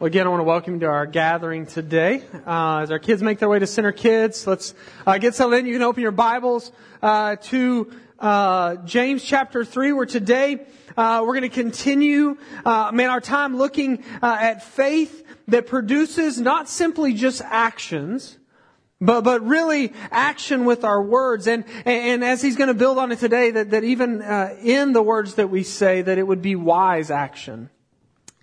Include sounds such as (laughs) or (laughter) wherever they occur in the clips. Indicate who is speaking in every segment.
Speaker 1: Well, again, I want to welcome you to our gathering today. Uh, as our kids make their way to Center Kids, let's uh, get settled in. You can open your Bibles uh, to uh, James chapter three, where today uh, we're going to continue, uh, man, our time looking at faith that produces not simply just actions, but, but really action with our words. And, and as he's going to build on it today, that, that even in the words that we say, that it would be wise action.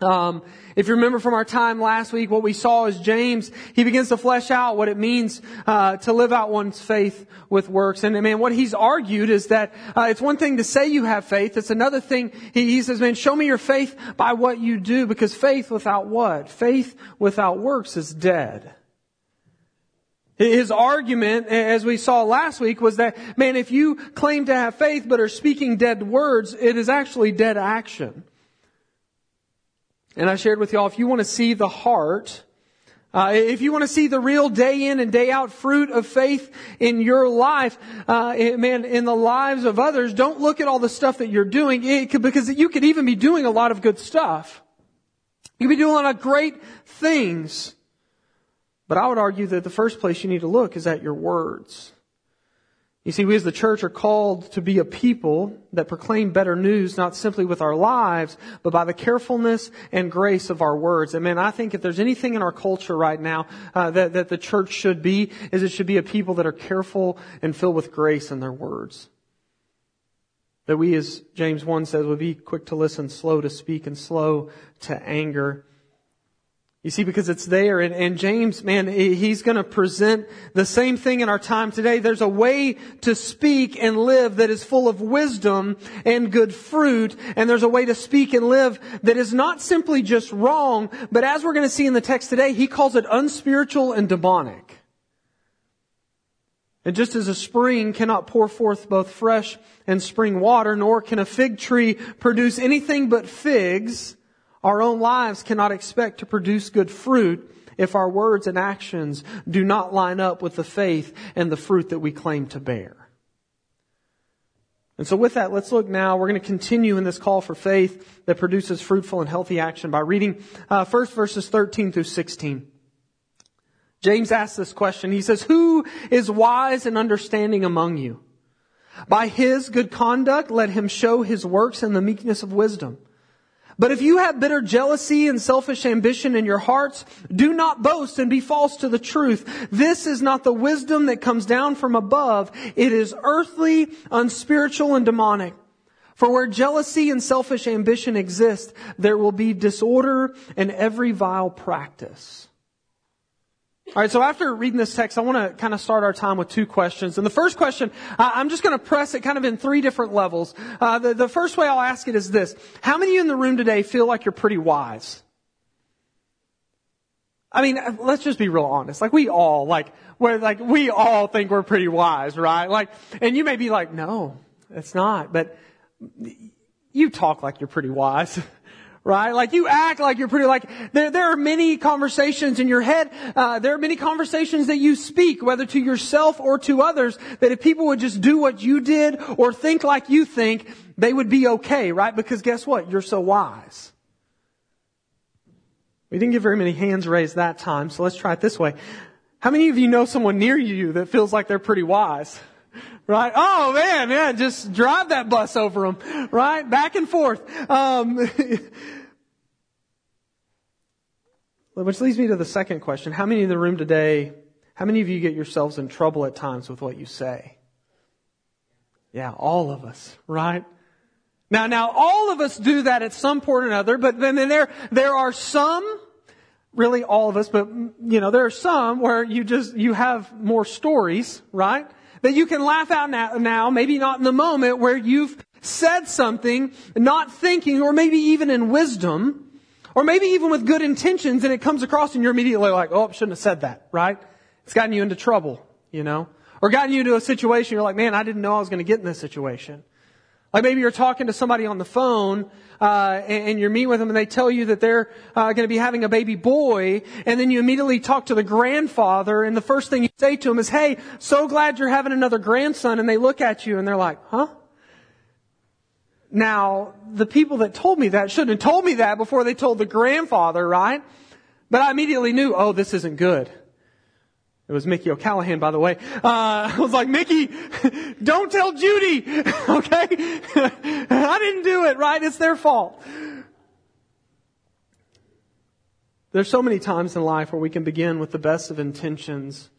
Speaker 1: Um, if you remember from our time last week, what we saw is James, he begins to flesh out what it means uh, to live out one's faith with works. And man, what he's argued is that uh, it's one thing to say you have faith. It's another thing, he, he says, man, show me your faith by what you do, because faith without what? Faith without works is dead. His argument, as we saw last week, was that, man, if you claim to have faith but are speaking dead words, it is actually dead action. And I shared with y'all, if you want to see the heart, uh, if you want to see the real day in and day out fruit of faith in your life, uh, man, in the lives of others, don't look at all the stuff that you're doing could, because you could even be doing a lot of good stuff. You could be doing a lot of great things. But I would argue that the first place you need to look is at your words. You see, we as the church are called to be a people that proclaim better news, not simply with our lives, but by the carefulness and grace of our words. And man, I think if there's anything in our culture right now uh, that, that the church should be, is it should be a people that are careful and filled with grace in their words. That we, as James 1 says, would be quick to listen, slow to speak, and slow to anger. You see, because it's there. And, and James, man, he's going to present the same thing in our time today. There's a way to speak and live that is full of wisdom and good fruit. And there's a way to speak and live that is not simply just wrong, but as we're going to see in the text today, he calls it unspiritual and demonic. And just as a spring cannot pour forth both fresh and spring water, nor can a fig tree produce anything but figs, our own lives cannot expect to produce good fruit if our words and actions do not line up with the faith and the fruit that we claim to bear. And so with that, let's look now. We're going to continue in this call for faith that produces fruitful and healthy action by reading uh, first verses 13 through 16. James asks this question. He says, Who is wise and understanding among you? By his good conduct, let him show his works in the meekness of wisdom. But if you have bitter jealousy and selfish ambition in your hearts, do not boast and be false to the truth. This is not the wisdom that comes down from above. It is earthly, unspiritual, and demonic. For where jealousy and selfish ambition exist, there will be disorder and every vile practice. All right, so after reading this text, I want to kind of start our time with two questions. And the first question, uh, I'm just going to press it kind of in three different levels. Uh, the, the first way I'll ask it is this. How many of you in the room today feel like you're pretty wise? I mean, let's just be real honest. Like we all, like, we're like, we all think we're pretty wise, right? Like, and you may be like, no, it's not, but you talk like you're pretty wise. (laughs) right? Like you act like you're pretty, like there, there are many conversations in your head, uh, there are many conversations that you speak, whether to yourself or to others, that if people would just do what you did or think like you think, they would be okay, right? Because guess what? You're so wise. We didn't get very many hands raised that time, so let's try it this way. How many of you know someone near you that feels like they're pretty wise? Right? Oh man, yeah, just drive that bus over them, right? Back and forth. Um, (laughs) which leads me to the second question. How many in the room today, how many of you get yourselves in trouble at times with what you say? Yeah, all of us, right? Now, now, all of us do that at some point or another, but then there, there are some, really all of us, but, you know, there are some where you just, you have more stories, right? That you can laugh out now, maybe not in the moment, where you've said something, not thinking, or maybe even in wisdom, or maybe even with good intentions, and it comes across and you're immediately like, oh, I shouldn't have said that, right? It's gotten you into trouble, you know? Or gotten you into a situation, you're like, man, I didn't know I was going to get in this situation. Like maybe you're talking to somebody on the phone, uh, and, and, you're meeting with them and they tell you that they're uh, going to be having a baby boy, and then you immediately talk to the grandfather, and the first thing you say to him is, hey, so glad you're having another grandson, and they look at you and they're like, huh? Now, the people that told me that shouldn't have told me that before they told the grandfather, right? But I immediately knew, oh, this isn't good. It was Mickey O'Callahan, by the way. Uh, (laughs) I was like, Mickey, (laughs) don't tell Judy, (laughs) okay? I didn't do it, right? It's their fault. There's so many times in life where we can begin with the best of intentions,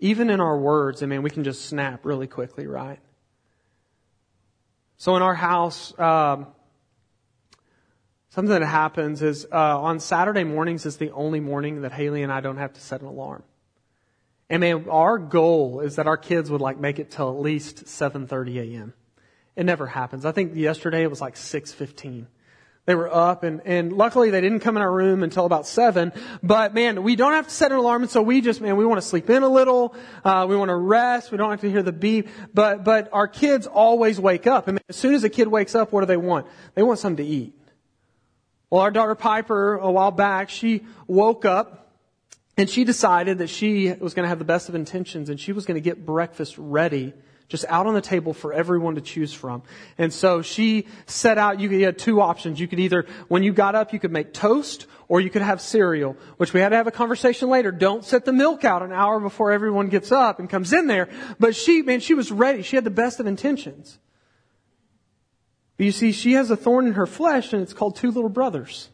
Speaker 1: even in our words, and man, we can just snap really quickly, right? So in our house, um, something that happens is uh, on Saturday mornings is the only morning that Haley and I don't have to set an alarm. And man, our goal is that our kids would like make it till at least 7:30 a.m. It never happens. I think yesterday it was like 6:15. They were up and, and luckily they didn't come in our room until about seven. But man, we don't have to set an alarm and so we just, man, we want to sleep in a little. Uh, we want to rest. We don't have to hear the beep. But, but our kids always wake up. And as soon as a kid wakes up, what do they want? They want something to eat. Well, our daughter Piper, a while back, she woke up and she decided that she was going to have the best of intentions and she was going to get breakfast ready just out on the table for everyone to choose from. And so she set out, you had two options. You could either, when you got up, you could make toast or you could have cereal, which we had to have a conversation later. Don't set the milk out an hour before everyone gets up and comes in there. But she, man, she was ready. She had the best of intentions. But you see, she has a thorn in her flesh and it's called two little brothers.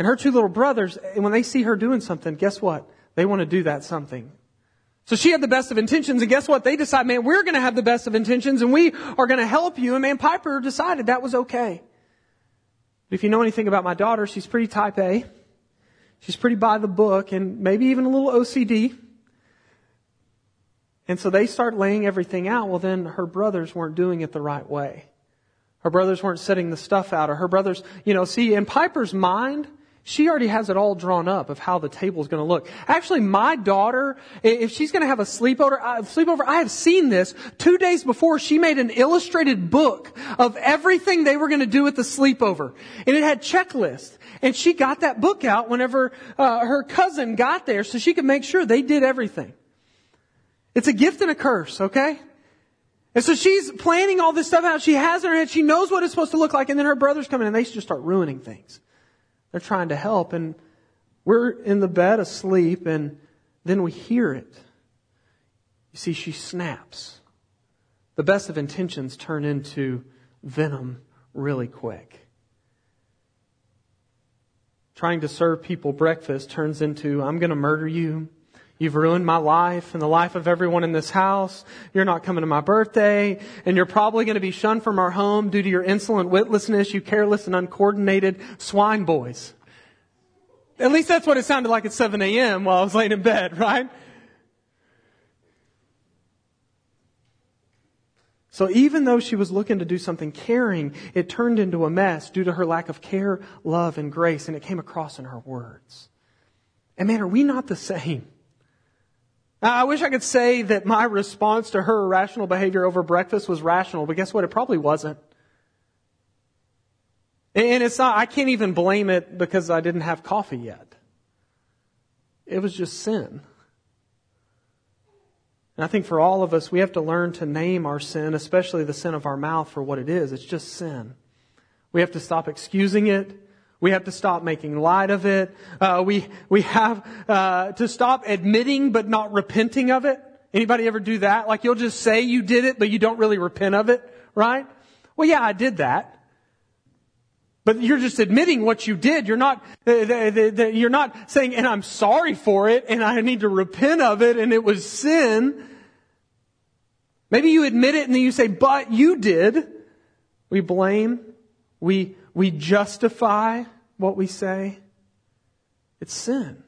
Speaker 1: And her two little brothers, and when they see her doing something, guess what? They want to do that something. So she had the best of intentions, and guess what? They decide, man, we're going to have the best of intentions, and we are going to help you. And man, Piper decided that was okay. But If you know anything about my daughter, she's pretty type A. She's pretty by the book, and maybe even a little OCD. And so they start laying everything out. Well, then her brothers weren't doing it the right way. Her brothers weren't setting the stuff out, or her brothers, you know, see, in Piper's mind, she already has it all drawn up of how the table is going to look. Actually, my daughter, if she's going to have a sleepover, uh, sleepover, I have seen this. Two days before, she made an illustrated book of everything they were going to do at the sleepover, and it had checklists. And she got that book out whenever uh, her cousin got there, so she could make sure they did everything. It's a gift and a curse, okay? And so she's planning all this stuff out. She has in her head. She knows what it's supposed to look like. And then her brothers come in and they just start ruining things. They're trying to help, and we're in the bed asleep, and then we hear it. You see, she snaps. The best of intentions turn into venom really quick. Trying to serve people breakfast turns into, I'm going to murder you. You've ruined my life and the life of everyone in this house. You're not coming to my birthday, and you're probably going to be shunned from our home due to your insolent witlessness, you careless and uncoordinated swine boys. At least that's what it sounded like at 7 a.m. while I was laying in bed, right? So even though she was looking to do something caring, it turned into a mess due to her lack of care, love, and grace, and it came across in her words. And man, are we not the same? Now, I wish I could say that my response to her irrational behavior over breakfast was rational, but guess what? It probably wasn't. And it's not, I can't even blame it because I didn't have coffee yet. It was just sin. And I think for all of us, we have to learn to name our sin, especially the sin of our mouth, for what it is. It's just sin. We have to stop excusing it. We have to stop making light of it. Uh, we we have uh, to stop admitting but not repenting of it. Anybody ever do that? Like you'll just say you did it, but you don't really repent of it, right? Well, yeah, I did that. But you're just admitting what you did. You're not, you're not saying, and I'm sorry for it, and I need to repent of it, and it was sin. Maybe you admit it and then you say, but you did. We blame. We we justify what we say, it's sin.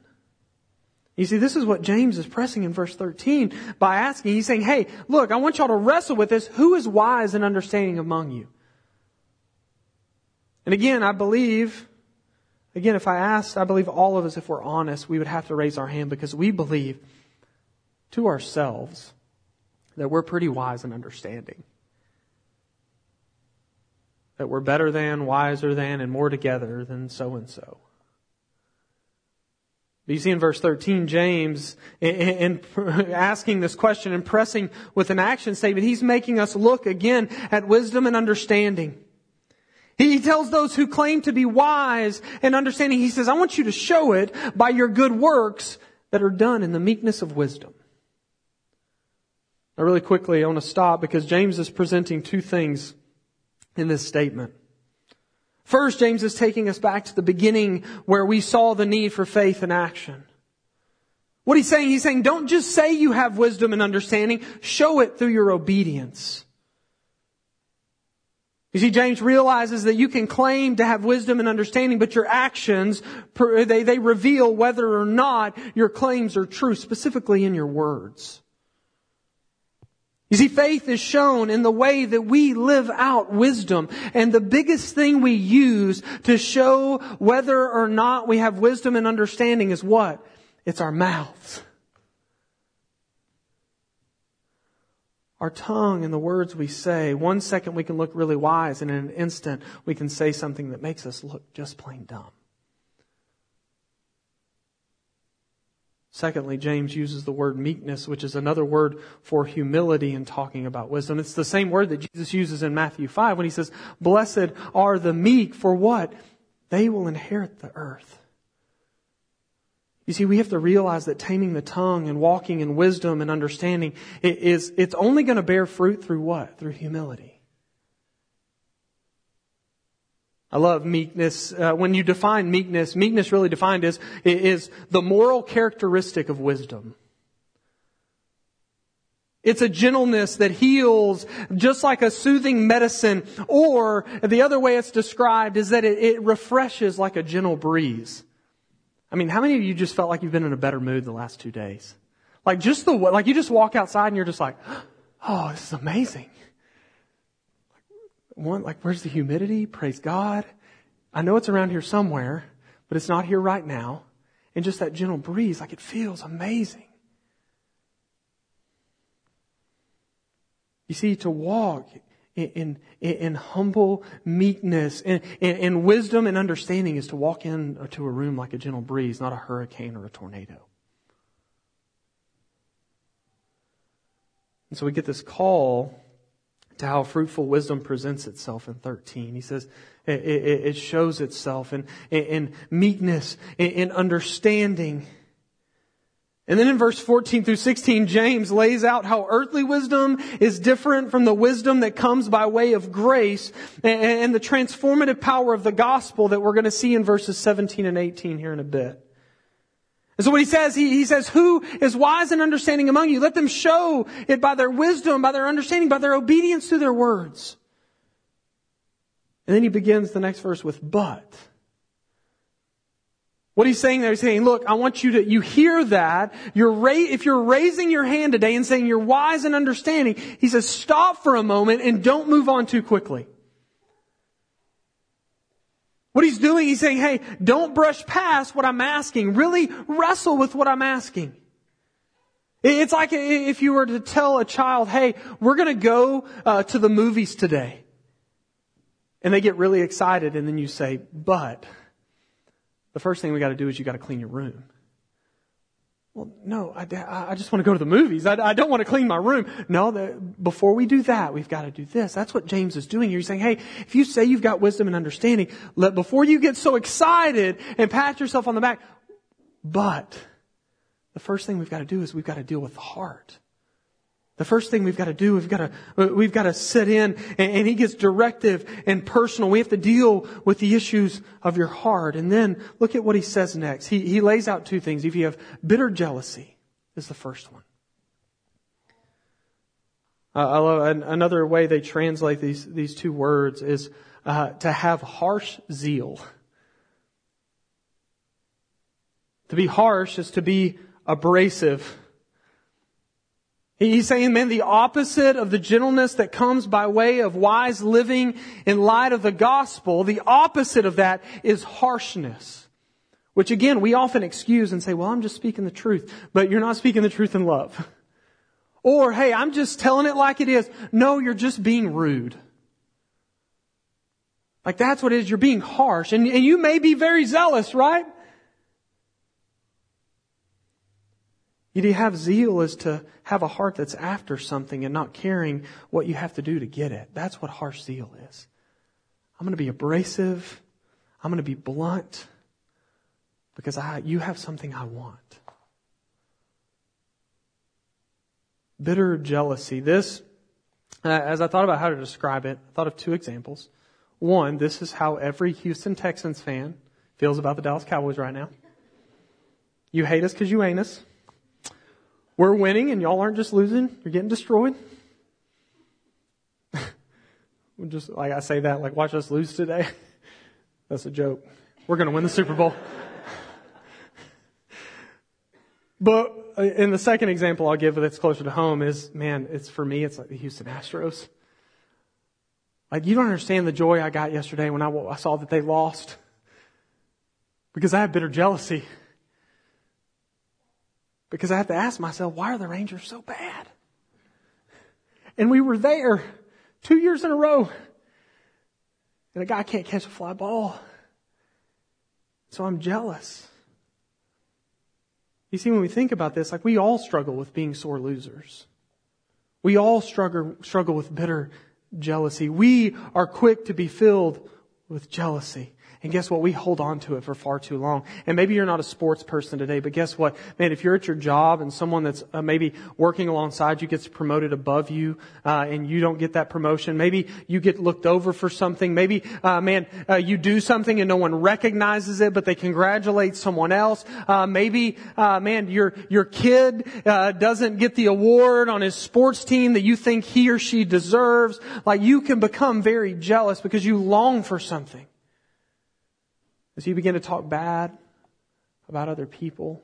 Speaker 1: You see, this is what James is pressing in verse 13 by asking. He's saying, hey, look, I want y'all to wrestle with this. Who is wise and understanding among you? And again, I believe, again, if I asked, I believe all of us, if we're honest, we would have to raise our hand because we believe to ourselves that we're pretty wise and understanding that we're better than, wiser than, and more together than so and so. But You see in verse 13, James, in, (laughs) asking this question and pressing with an action statement, he's making us look again at wisdom and understanding. He tells those who claim to be wise and understanding, he says, I want you to show it by your good works that are done in the meekness of wisdom. Now really quickly, I want to stop because James is presenting two things in this statement. First, James is taking us back to the beginning where we saw the need for faith and action. What he's saying, he's saying, don't just say you have wisdom and understanding, show it through your obedience. You see, James realizes that you can claim to have wisdom and understanding, but your actions, they, they reveal whether or not your claims are true, specifically in your words. You see, faith is shown in the way that we live out wisdom. And the biggest thing we use to show whether or not we have wisdom and understanding is what? It's our mouths. Our tongue and the words we say. One second we can look really wise and in an instant we can say something that makes us look just plain dumb. Secondly, James uses the word meekness, which is another word for humility in talking about wisdom. It's the same word that Jesus uses in Matthew 5 when he says, Blessed are the meek, for what? They will inherit the earth. You see, we have to realize that taming the tongue and walking in wisdom and understanding is, it's only going to bear fruit through what? Through humility. I love meekness. Uh, when you define meekness, meekness really defined is, is the moral characteristic of wisdom. It's a gentleness that heals just like a soothing medicine, or the other way it's described is that it, it refreshes like a gentle breeze. I mean, how many of you just felt like you've been in a better mood the last two days? Like just the, like you just walk outside and you're just like, (gasps) oh, this is amazing. One, like, where's the humidity? Praise God. I know it's around here somewhere, but it's not here right now. And just that gentle breeze, like it feels amazing. You see, to walk in, in, in humble meekness and, in wisdom and understanding is to walk into a room like a gentle breeze, not a hurricane or a tornado. And so we get this call to how fruitful wisdom presents itself in 13. He says it, it, it shows itself in, in meekness, in, in understanding. And then in verse 14 through 16, James lays out how earthly wisdom is different from the wisdom that comes by way of grace and, and the transformative power of the gospel that we're going to see in verses 17 and 18 here in a bit. And so what he says, he, he says, who is wise and understanding among you? Let them show it by their wisdom, by their understanding, by their obedience to their words. And then he begins the next verse with but. What he's saying there, he's saying, look, I want you to, you hear that. You're ra- if you're raising your hand today and saying you're wise and understanding, he says, stop for a moment and don't move on too quickly. What he's doing, he's saying, hey, don't brush past what I'm asking. Really wrestle with what I'm asking. It's like if you were to tell a child, hey, we're going to go uh, to the movies today. And they get really excited, and then you say, but the first thing we got to do is you got to clean your room. Well, no, I, I just want to go to the movies. I, I don't want to clean my room. No, the, before we do that, we've got to do this. That's what James is doing here. He's saying, hey, if you say you've got wisdom and understanding, let, before you get so excited and pat yourself on the back, but the first thing we've got to do is we've got to deal with the heart. The first thing we've got to do, we've got to, we've got to sit in and, and, he gets directive and personal. We have to deal with the issues of your heart. And then look at what he says next. He, he lays out two things. If you have bitter jealousy, is the first one. Uh, I love another way they translate these, these two words is uh, to have harsh zeal. To be harsh is to be abrasive. He's saying, man, the opposite of the gentleness that comes by way of wise living in light of the gospel, the opposite of that is harshness. Which again, we often excuse and say, well, I'm just speaking the truth, but you're not speaking the truth in love. (laughs) Or, hey, I'm just telling it like it is. No, you're just being rude. Like that's what it is. You're being harsh. And, and you may be very zealous, right? You have zeal is to have a heart that's after something and not caring what you have to do to get it. That's what harsh zeal is. I'm going to be abrasive. I'm going to be blunt because I, you have something I want. Bitter jealousy. This, uh, as I thought about how to describe it, I thought of two examples. One, this is how every Houston Texans fan feels about the Dallas Cowboys right now. You hate us because you ain't us. We're winning and y'all aren't just losing. You're getting destroyed. (laughs) just like I say that, like watch us lose today. (laughs) That's a joke. We're going to win the Super Bowl. (laughs) but uh, in the second example I'll give that's closer to home is, man, it's for me, it's like the Houston Astros. Like you don't understand the joy I got yesterday when I, I saw that they lost. Because I have bitter jealousy. Because I have to ask myself, why are the Rangers so bad? And we were there two years in a row. And a guy can't catch a fly ball. So I'm jealous. You see, when we think about this, like we all struggle with being sore losers. We all struggle, struggle with bitter jealousy. We are quick to be filled with jealousy. And guess what? We hold on to it for far too long. And maybe you're not a sports person today, but guess what? Man, if you're at your job and someone that's uh, maybe working alongside you gets promoted above you, uh, and you don't get that promotion, maybe you get looked over for something. Maybe, uh, man, uh, you do something and no one recognizes it, but they congratulate someone else. Uh, maybe, uh, man, your your kid doesn't get the award on his sports team that you think he or she deserves. Like you can become very jealous because you long for something. As you begin to talk bad about other people,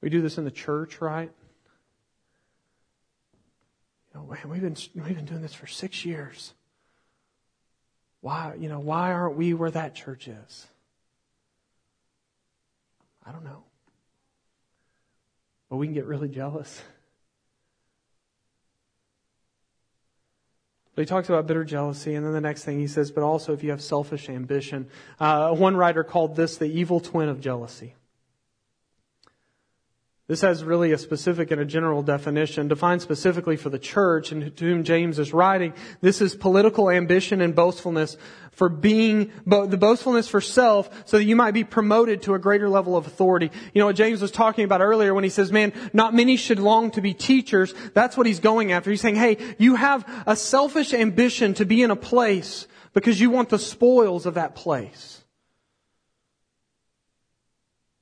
Speaker 1: we do this in the church, right? You know, we've been we've been doing this for six years. Why, you know, why aren't we where that church is? I don't know. But we can get really jealous. He talks about bitter jealousy, and then the next thing he says, but also if you have selfish ambition. Uh, one writer called this the evil twin of jealousy. This has really a specific and a general definition, defined specifically for the church and to whom James is writing. This is political ambition and boastfulness for being, the boastfulness for self so that you might be promoted to a greater level of authority. You know what James was talking about earlier when he says, man, not many should long to be teachers. That's what he's going after. He's saying, hey, you have a selfish ambition to be in a place because you want the spoils of that place.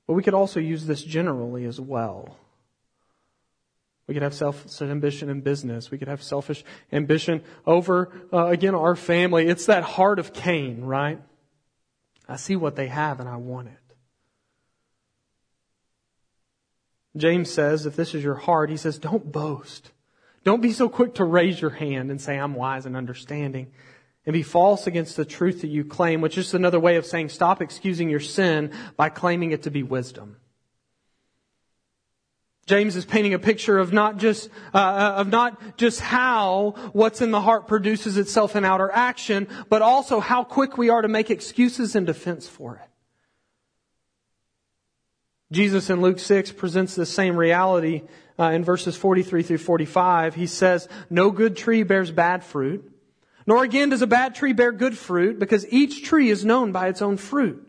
Speaker 1: But we could also use this generally as well. We could have selfish ambition in business. We could have selfish ambition over, uh, again, our family. It's that heart of Cain, right? I see what they have and I want it. James says, if this is your heart, he says, don't boast. Don't be so quick to raise your hand and say, I'm wise and understanding and be false against the truth that you claim, which is another way of saying stop excusing your sin by claiming it to be wisdom. James is painting a picture of not just uh, uh, of not just how what's in the heart produces itself in outer action, but also how quick we are to make excuses in defense for it. Jesus in Luke 6 presents the same reality uh, in verses 43 through 45. He says, "No good tree bears bad fruit." Nor again does a bad tree bear good fruit, because each tree is known by its own fruit.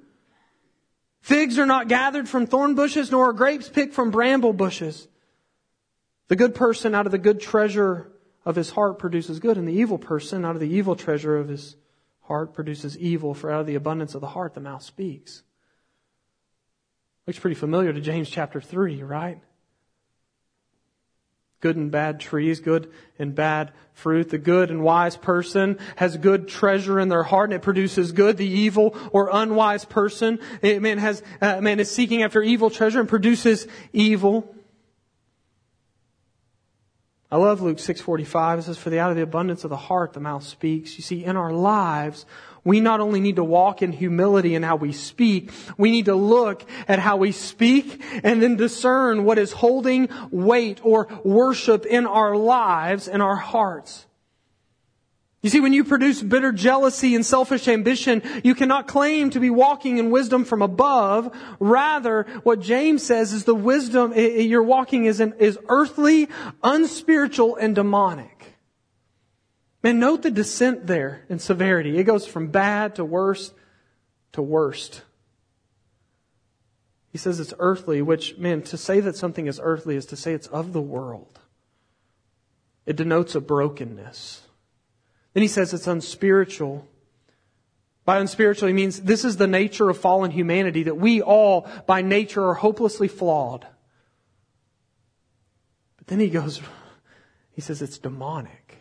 Speaker 1: Figs are not gathered from thorn bushes, nor are grapes picked from bramble bushes. The good person out of the good treasure of his heart produces good, and the evil person out of the evil treasure of his heart produces evil, for out of the abundance of the heart the mouth speaks. Looks pretty familiar to James chapter 3, right? Good and bad trees, good and bad fruit. The good and wise person has good treasure in their heart and it produces good. The evil or unwise person, man, has, uh, man is seeking after evil treasure and produces evil. I love Luke 6:45. It says, "For the out of the abundance of the heart the mouth speaks." You see, in our lives, we not only need to walk in humility in how we speak, we need to look at how we speak and then discern what is holding weight or worship in our lives and our hearts. You see, when you produce bitter jealousy and selfish ambition, you cannot claim to be walking in wisdom from above. Rather, what James says is the wisdom you're walking is, is earthly, unspiritual, and demonic. Man, note the descent there in severity. It goes from bad to worse to worst. He says it's earthly, which, man, to say that something is earthly is to say it's of the world. It denotes a brokenness. Then he says it's unspiritual. By unspiritual, he means this is the nature of fallen humanity, that we all, by nature, are hopelessly flawed. But then he goes, he says it's demonic.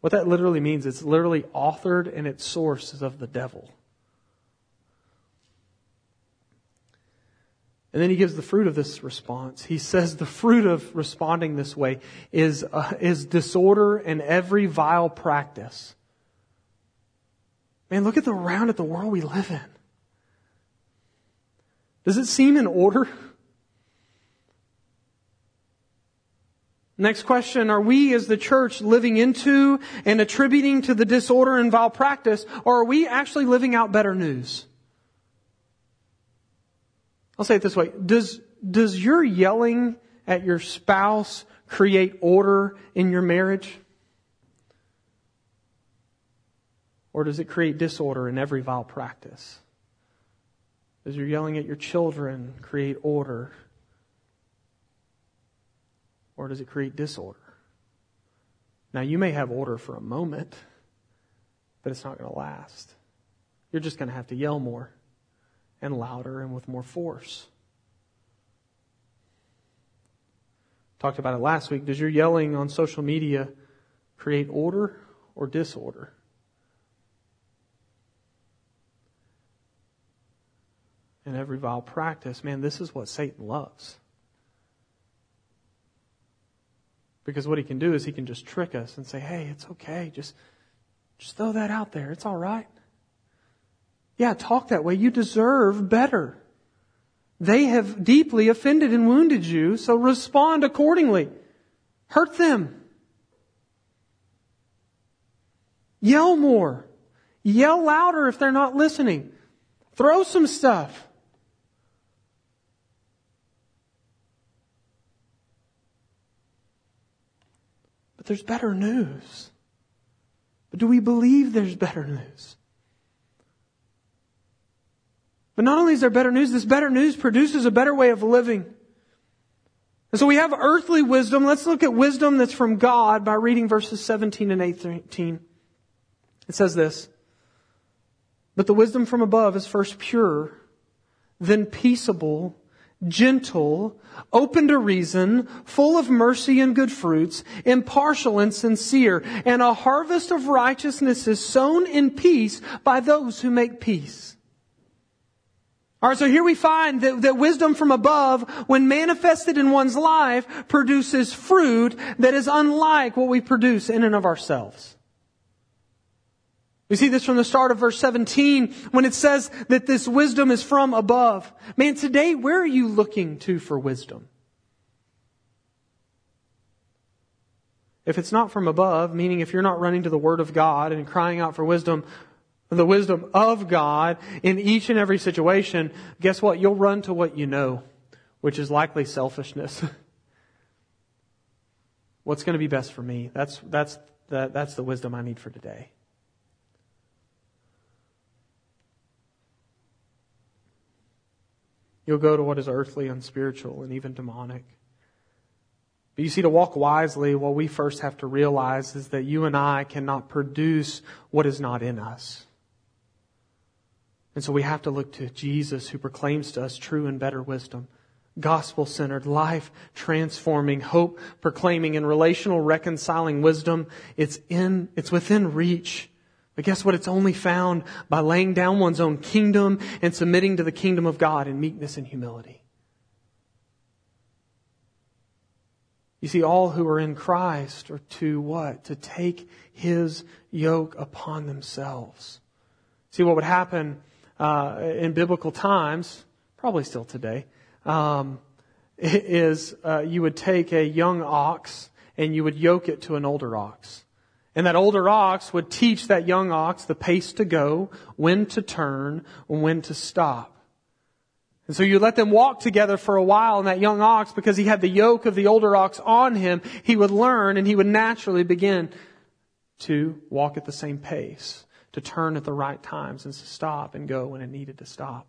Speaker 1: What that literally means, it's literally authored and its source is of the devil. And then he gives the fruit of this response. He says the fruit of responding this way is, uh, is disorder and every vile practice. Man, look at the round at the world we live in. Does it seem in order? (laughs) Next question, are we as the church living into and attributing to the disorder and vile practice, or are we actually living out better news? I'll say it this way. Does, does your yelling at your spouse create order in your marriage? Or does it create disorder in every vile practice? Does your yelling at your children create order? Or does it create disorder? Now, you may have order for a moment, but it's not going to last. You're just going to have to yell more and louder and with more force. Talked about it last week. Does your yelling on social media create order or disorder? And every vile practice, man, this is what Satan loves. Because what he can do is he can just trick us and say, hey, it's okay. Just, just throw that out there. It's all right. Yeah, talk that way. You deserve better. They have deeply offended and wounded you, so respond accordingly. Hurt them. Yell more. Yell louder if they're not listening. Throw some stuff. There's better news. But do we believe there's better news? But not only is there better news, this better news produces a better way of living. And so we have earthly wisdom. Let's look at wisdom that's from God by reading verses 17 and 18. It says this, But the wisdom from above is first pure, then peaceable, gentle, open to reason, full of mercy and good fruits, impartial and sincere, and a harvest of righteousness is sown in peace by those who make peace. Alright, so here we find that, that wisdom from above, when manifested in one's life, produces fruit that is unlike what we produce in and of ourselves. We see this from the start of verse 17 when it says that this wisdom is from above. Man, today, where are you looking to for wisdom? If it's not from above, meaning if you're not running to the Word of God and crying out for wisdom, the wisdom of God in each and every situation, guess what? You'll run to what you know, which is likely selfishness. (laughs) What's going to be best for me? That's, that's, that's the wisdom I need for today. You'll go to what is earthly, unspiritual, and even demonic. But you see, to walk wisely, what we first have to realize is that you and I cannot produce what is not in us. And so we have to look to Jesus who proclaims to us true and better wisdom, gospel centered, life transforming, hope proclaiming, and relational reconciling wisdom. It's in, it's within reach. But guess what? It's only found by laying down one's own kingdom and submitting to the kingdom of God in meekness and humility. You see, all who are in Christ are to what? To take his yoke upon themselves. See, what would happen uh, in biblical times, probably still today, um, (laughs) is uh, you would take a young ox and you would yoke it to an older ox. And that older ox would teach that young ox the pace to go, when to turn, and when to stop. And so you let them walk together for a while, and that young ox, because he had the yoke of the older ox on him, he would learn and he would naturally begin to walk at the same pace, to turn at the right times, and to stop and go when it needed to stop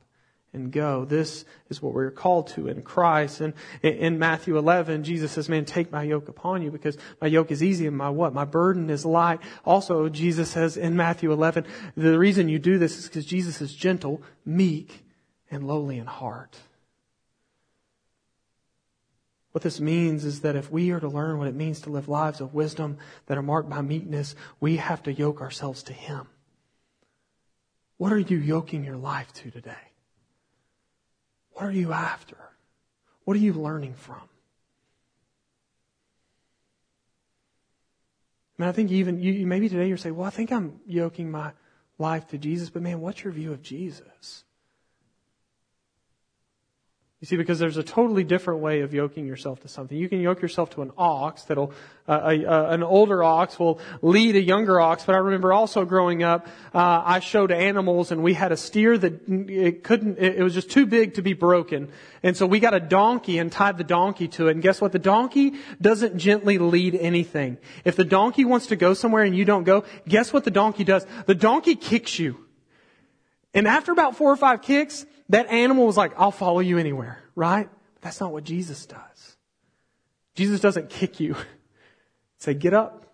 Speaker 1: and go. This is what we're called to in Christ. And in Matthew 11, Jesus says, man, take my yoke upon you because my yoke is easy and my what? My burden is light. Also, Jesus says in Matthew 11, the reason you do this is because Jesus is gentle, meek, and lowly in heart. What this means is that if we are to learn what it means to live lives of wisdom that are marked by meekness, we have to yoke ourselves to Him. What are you yoking your life to today? What are you after? What are you learning from? I mean, I think even you, maybe today you're saying, well, I think I'm yoking my life to Jesus, but man, what's your view of Jesus? You see, because there's a totally different way of yoking yourself to something. You can yoke yourself to an ox that'll, uh, a, a, an older ox will lead a younger ox. But I remember also growing up, uh, I showed animals and we had a steer that it couldn't, it, it was just too big to be broken. And so we got a donkey and tied the donkey to it. And guess what? The donkey doesn't gently lead anything. If the donkey wants to go somewhere and you don't go, guess what the donkey does? The donkey kicks you. And after about four or five kicks, that animal was like, I'll follow you anywhere, right? But That's not what Jesus does. Jesus doesn't kick you. (laughs) Say, get up.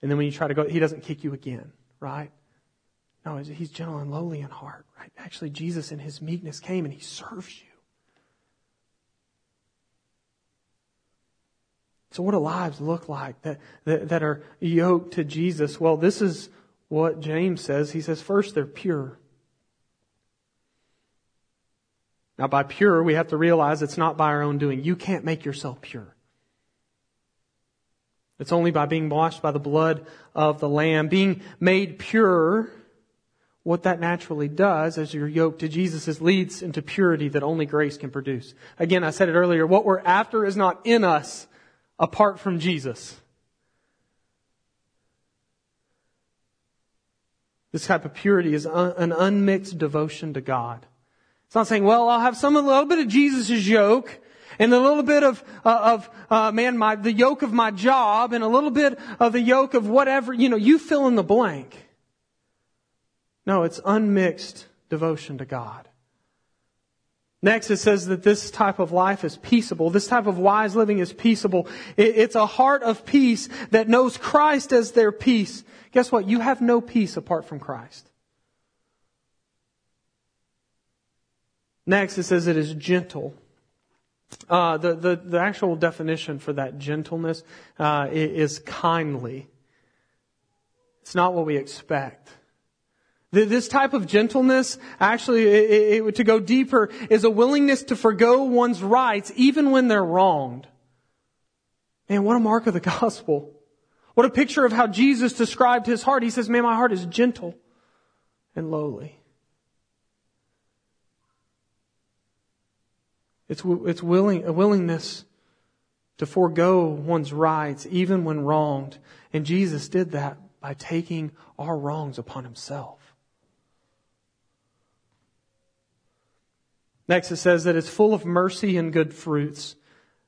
Speaker 1: And then when you try to go, he doesn't kick you again, right? No, he's gentle and lowly in heart, right? Actually, Jesus in his meekness came and he serves you. So what do lives look like that, that, that are yoked to Jesus? Well, this is what James says. He says, first, they're pure. Now, by pure, we have to realize it's not by our own doing. You can't make yourself pure. It's only by being washed by the blood of the Lamb. Being made pure, what that naturally does as you're yoked to Jesus is leads into purity that only grace can produce. Again, I said it earlier, what we're after is not in us apart from Jesus. This type of purity is an unmixed devotion to God. It's not saying, well, I'll have some a little bit of Jesus' yoke and a little bit of uh, of uh, man, my the yoke of my job and a little bit of the yoke of whatever you know. You fill in the blank. No, it's unmixed devotion to God. Next, it says that this type of life is peaceable. This type of wise living is peaceable. It's a heart of peace that knows Christ as their peace. Guess what? You have no peace apart from Christ. Next, it says it is gentle. Uh, the, the, the actual definition for that gentleness uh, is kindly. It's not what we expect. This type of gentleness, actually, it, it, to go deeper, is a willingness to forego one's rights even when they're wronged. Man, what a mark of the (laughs) gospel. What a picture of how Jesus described his heart. He says, man, my heart is gentle and lowly. It's, it's willing, a willingness to forego one's rights even when wronged. And Jesus did that by taking our wrongs upon himself. Next, it says that it's full of mercy and good fruits.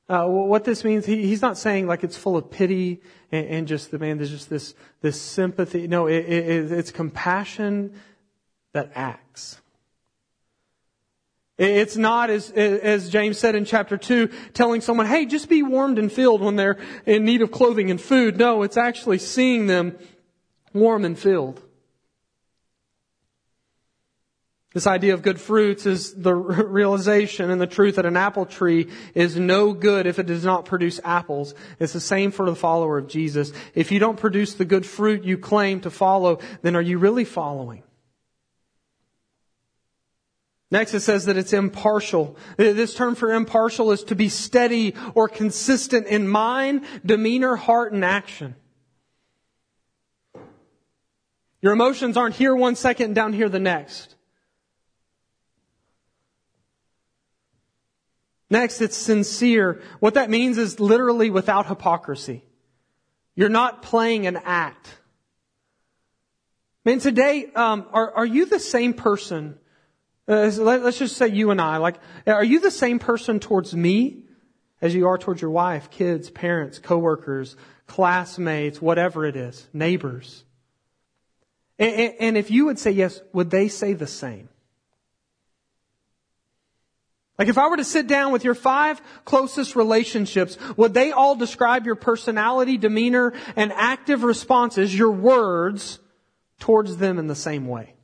Speaker 1: Uh, what this means, he, he's not saying like it's full of pity and, and, just the man. There's just this this sympathy. No, it, it, it's compassion that acts. It's not, as, as James said in chapter 2, telling someone, hey, just be warmed and filled when they're in need of clothing and food. No, it's actually seeing them warm and filled. This idea of good fruits is the (laughs) realization and the truth that an apple tree is no good if it does not produce apples. It's the same for the follower of Jesus. If you don't produce the good fruit you claim to follow, then are you really following? Next, it says that it's impartial. This term for impartial is to be steady or consistent in mind, demeanor, heart, and action. Your emotions aren't here one second and down here the next. Next, it's sincere. What that means is literally without hypocrisy. You're not playing an act. Man, today, um, are, are you the same person? Uh, let, us just say you and I. Like, are you the same person towards me as you are towards your wife, kids, parents, coworkers, classmates, whatever it is, neighbors? And, and, and if you would say yes, would they say the same? Like if I were to sit down with your five closest relationships, would they all describe your personality, demeanor, and active responses, your words, towards them in the same way?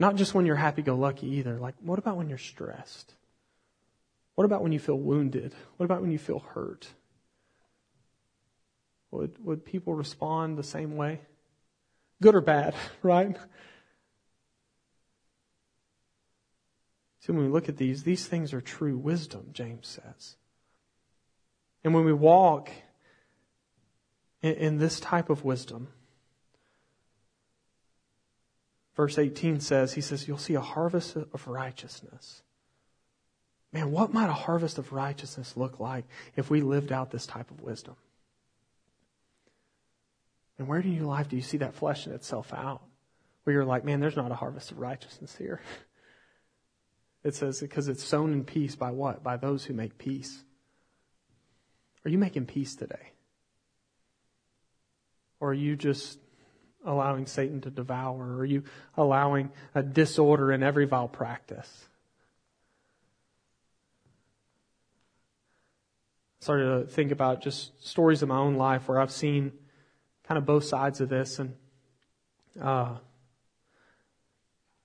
Speaker 1: Not just when you're happy-go-lucky either. Like, what about when you're stressed? What about when you feel wounded? What about when you feel hurt? Would, would people respond the same way? Good or bad, (laughs) right? So when we look at these, these things are true wisdom, James says. And when we walk in, in this type of wisdom, verse 18 says, he says, you'll see a harvest of righteousness. Man, what might a harvest of righteousness look like if we lived out this type of wisdom? And where in your life do you see that fleshing itself out? Where you're like, man, there's not a harvest of righteousness here. (laughs) It says, because it's sown in peace by what? By those who make peace. Are you making peace today? Or are you just allowing Satan to devour? Are you allowing a disorder in every vile practice? Started to think about just stories of my own life where I've seen kind of both sides of this. And uh,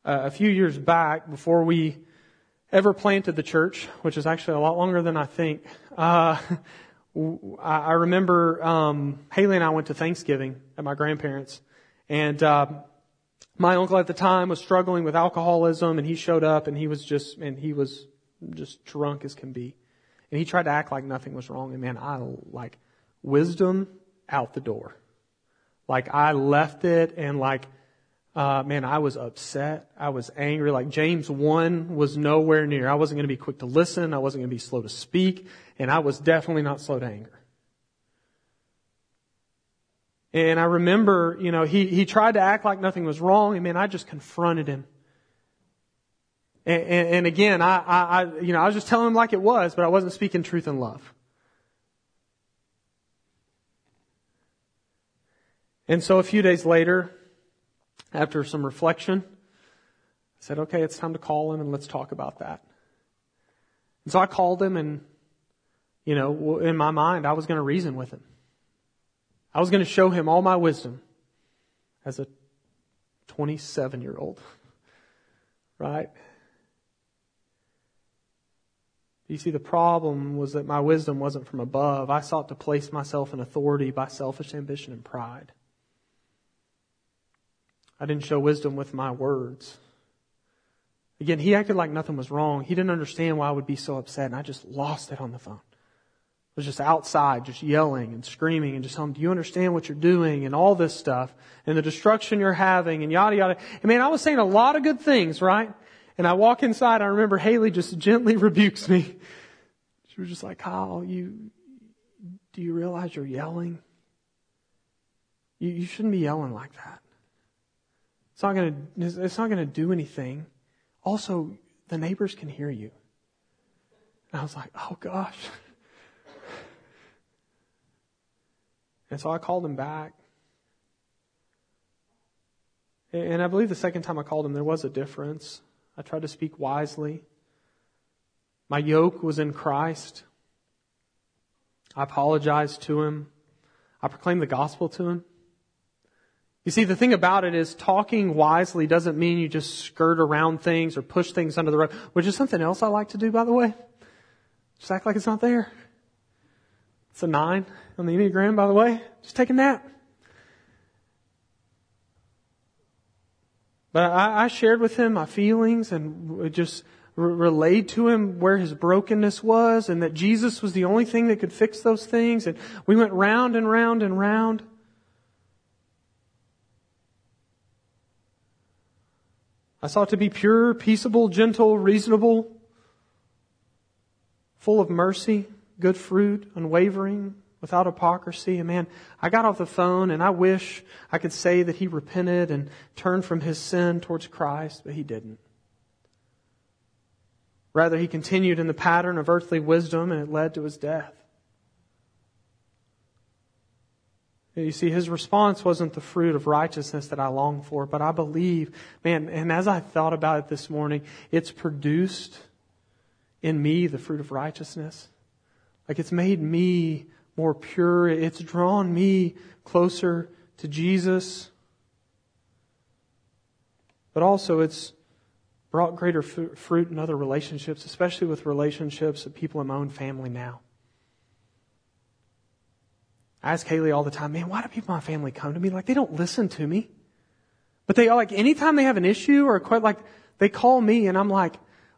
Speaker 1: a few years back, before we ever planted the church, which is actually a lot longer than I think. Uh, (laughs) I remember um, Haley and I went to Thanksgiving at my grandparents, and uh, my uncle at the time was struggling with alcoholism, and he showed up, and he was just and he was just drunk as can be, and he tried to act like nothing was wrong. And man, I like wisdom out the door, like I left it, and like uh, man, I was upset. I was angry. Like James 1 was nowhere near. I wasn't going to be quick to listen. I wasn't going to be slow to speak. And I was definitely not slow to anger. And I remember, you know, he, he tried to act like nothing was wrong. And man, I just confronted him. And, and, and again, I, I, I, you know, I was just telling him like it was, but I wasn't speaking truth and love. And so a few days later, after some reflection, I said, okay, it's time to call him and let's talk about that. And so I called him and, you know, in my mind, I was going to reason with him. I was going to show him all my wisdom as a 27 year old. (laughs) Right? You see, the problem was that my wisdom wasn't from above. I sought to place myself in authority by selfish ambition and pride. I didn't show wisdom with my words. Again, he acted like nothing was wrong. He didn't understand why I would be so upset, and I just lost it on the phone. Was just outside, just yelling and screaming and just telling do you understand what you're doing and all this stuff and the destruction you're having and yada yada. And man, I was saying a lot of good things, right? And I walk inside, I remember Haley just (laughs) gently rebukes me. She was just like, Kyle, you, do you realize you're yelling? You, you shouldn't be yelling like that. It's not to, it's not to do anything. Also, the neighbors can hear you. And I was like, oh gosh. (laughs) And so I called him back. And I believe the second time I called him, there was a difference. I tried to speak wisely. My yoke was in Christ. I apologized to him. I proclaimed the gospel to him. You see, the thing about it is talking wisely doesn't mean you just skirt around things or push things under the rug, which is something else I like to do, by the way. Just act like it's not there. It's a nine on the Enneagram, by the way. Just take a nap. But I, I shared with him my feelings and just re- relayed to him where his brokenness was and that Jesus was the only thing that could fix those things. And we went round and round and round. I sought to be pure, peaceable, gentle, reasonable, full of mercy, good fruit, unwavering, without hypocrisy. And man, I got off the phone and I wish I could say that he repented and turned from his sin towards Christ, but he didn't. Rather, he continued in the pattern of earthly wisdom and it led to his death. You see, his response wasn't the fruit of righteousness that I long for, but I believe, man, and as I thought about it this morning, it's produced in me the fruit of righteousness. Like it's made me more pure. It's drawn me closer to Jesus. But also it's brought greater fruit in other relationships, especially with relationships of people in my own family now. I ask Haley all the time, man, why do people in my family come to me? Like, they don't listen to me. But they, are like, anytime they have an issue or quite like, they call me and I'm like,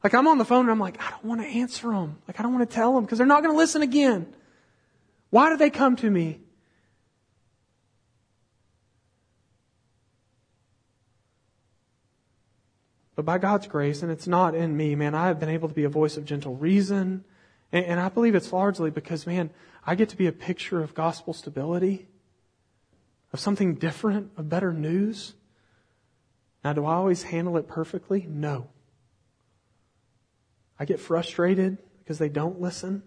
Speaker 1: like, I'm on the phone and I'm like, I don't want to answer them. Like, I don't want to tell them because they're not going to listen again. Why do they come to me? But by God's grace, and it's not in me, man, I have been able to be a voice of gentle reason. And, and I believe it's largely because, man, I get to be a picture of gospel stability, of something different, of better news. Now, do I always handle it perfectly? No. I get frustrated because they don't listen.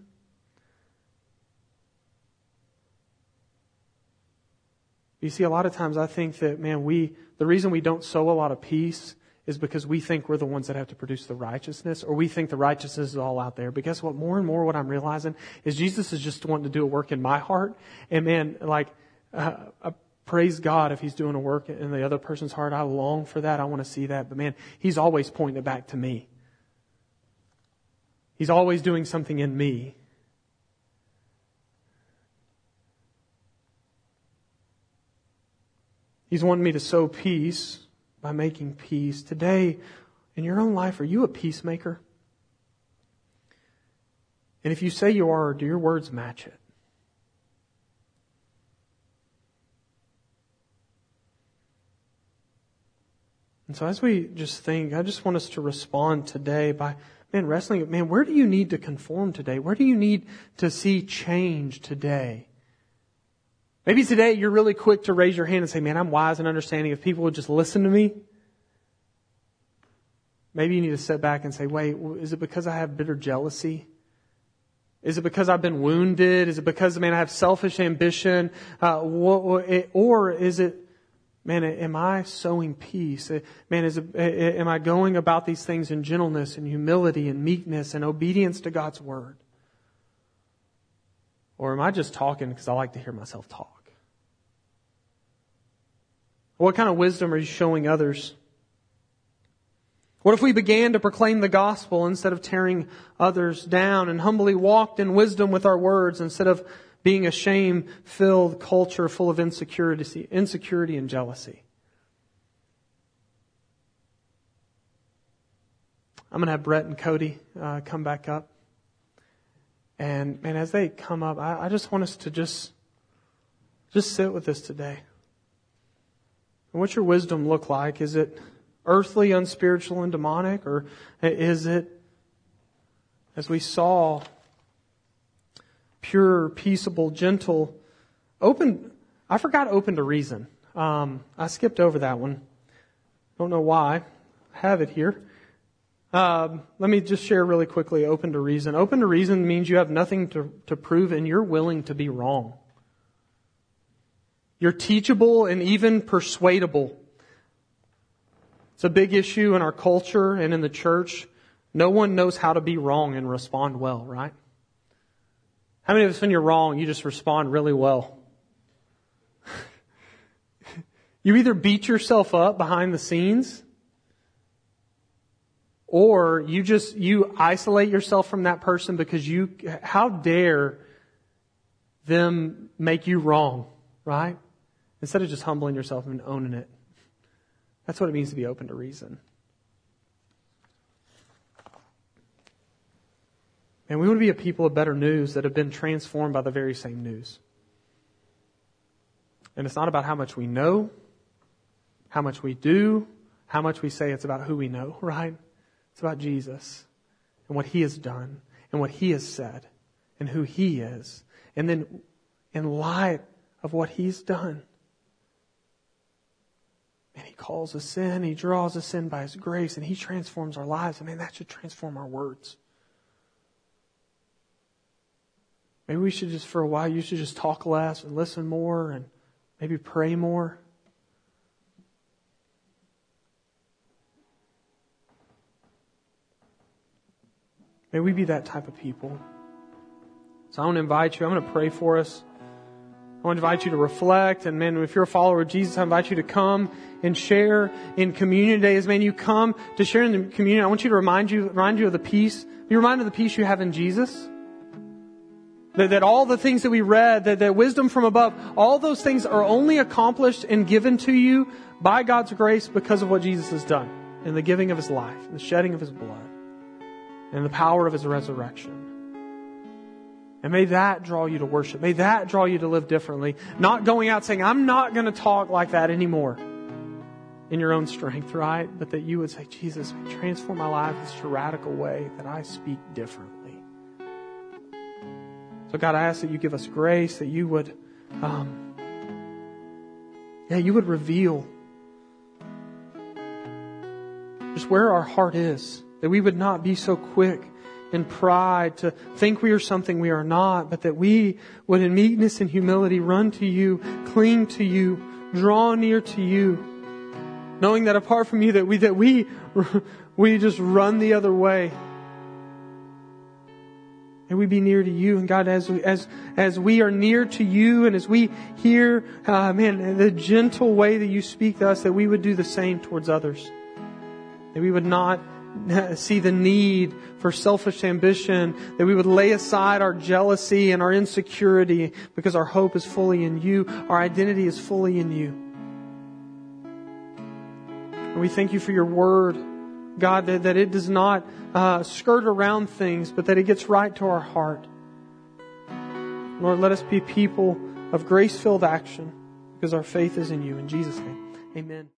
Speaker 1: You see, a lot of times I think that, man, we, the reason we don't sow a lot of peace is because we think we're the ones that have to produce the righteousness, or we think the righteousness is all out there. But guess what? More and more, what I'm realizing is Jesus is just wanting to do a work in my heart. And man, like, uh, I praise God if He's doing a work in the other person's heart. I long for that. I want to see that. But man, He's always pointing it back to me. He's always doing something in me. He's wanting me to sow peace by making peace. Today, in your own life, are you a peacemaker? And if you say you are, do your words match it? And so as we just think, I just want us to respond today by, man, wrestling, man, where do you need to conform today? Where do you need to see change today? Maybe today you're really quick to raise your hand and say, man, I'm wise and understanding. If people would just listen to me. Maybe you need to step back and say, wait, is it because I have bitter jealousy? Is it because I've been wounded? Is it because, man, I have selfish ambition? Uh, or is it, man, am I sowing peace? Uh, man, is am I going about these things in gentleness and humility and meekness and obedience to God's word? Or am I just talking because I like to hear myself talk? What kind of wisdom are you showing others? What if we began to proclaim the gospel instead of tearing others down and humbly walked in wisdom with our words instead of being a shame filled culture full of insecurity, insecurity and jealousy? I'm going to have Brett and Cody uh, come back up. And man, as they come up, I, I just want us to just, just sit with this today. And what's your wisdom look like? Is it earthly, unspiritual, and demonic? Or is it, as we saw, pure, peaceable, gentle, open, I forgot open to reason. Um, I skipped over that one. Don't know why. I have it here. Um, let me just share really quickly open to reason. Open to reason means you have nothing to, to prove and you're willing to be wrong. You're teachable and even persuadable. It's a big issue in our culture and in the church. No one knows how to be wrong and respond well, right? How many of us, when you're wrong, you just respond really well? (laughs) you either beat yourself up behind the scenes or you just, you isolate yourself from that person because you, how dare them make you wrong, right? Instead of just humbling yourself and owning it. That's what it means to be open to reason. And we want to be a people of better news that have been transformed by the very same news. And it's not about how much we know, how much we do, how much we say, it's about who we know, (laughs) right? It's about Jesus and what he has done and what he has said and who he is. And then in light of what He's done. And He calls us in, He draws us in by His grace, and He transforms our lives. I mean, that should transform our words. Maybe we should just, for a while, you should just talk less and listen more and maybe pray more. May we be that type of people. So I want to invite you, I'm going to pray for us. I want to invite you to reflect. And man, if you're a follower of Jesus, I invite you to come and share in communion days. Man, you come to share in the communion. I want you to remind you, remind you of the peace. Be reminded of the peace you have in Jesus. That, that all the things that we read, that, that wisdom from above, all those things are only accomplished and given to you by God's grace because of what Jesus has done in the giving of his life, the shedding of his blood, and the power of his resurrection. And may that draw you to worship. May that draw you to live differently. Not going out saying, I'm not going to talk like that anymore in your own strength, right? But that you would say, Jesus, transform my life in such a radical way that I speak differently. So God, I ask that you give us grace, that you would, um, yeah, you would reveal just where our heart is, that we would not be so quick in pride to think we are something we are not, but that we would in meekness and humility run to you, cling to you, draw near to you, knowing that apart from you that we, that we, (laughs) we just run the other way. And we be near to you. And God, as we, as, as we are near to you and as we hear, uh, man, the gentle way that you speak to us, that we would do the same towards others. That we would not see the need for selfish ambition, that we would lay aside our jealousy and our insecurity because our hope is fully in you, our identity is fully in you. And we thank you for your word, God, that, that it does not uh, skirt around things, but that it gets right to our heart. Lord, let us be people of grace filled action because our faith is in you. In Jesus' name, amen.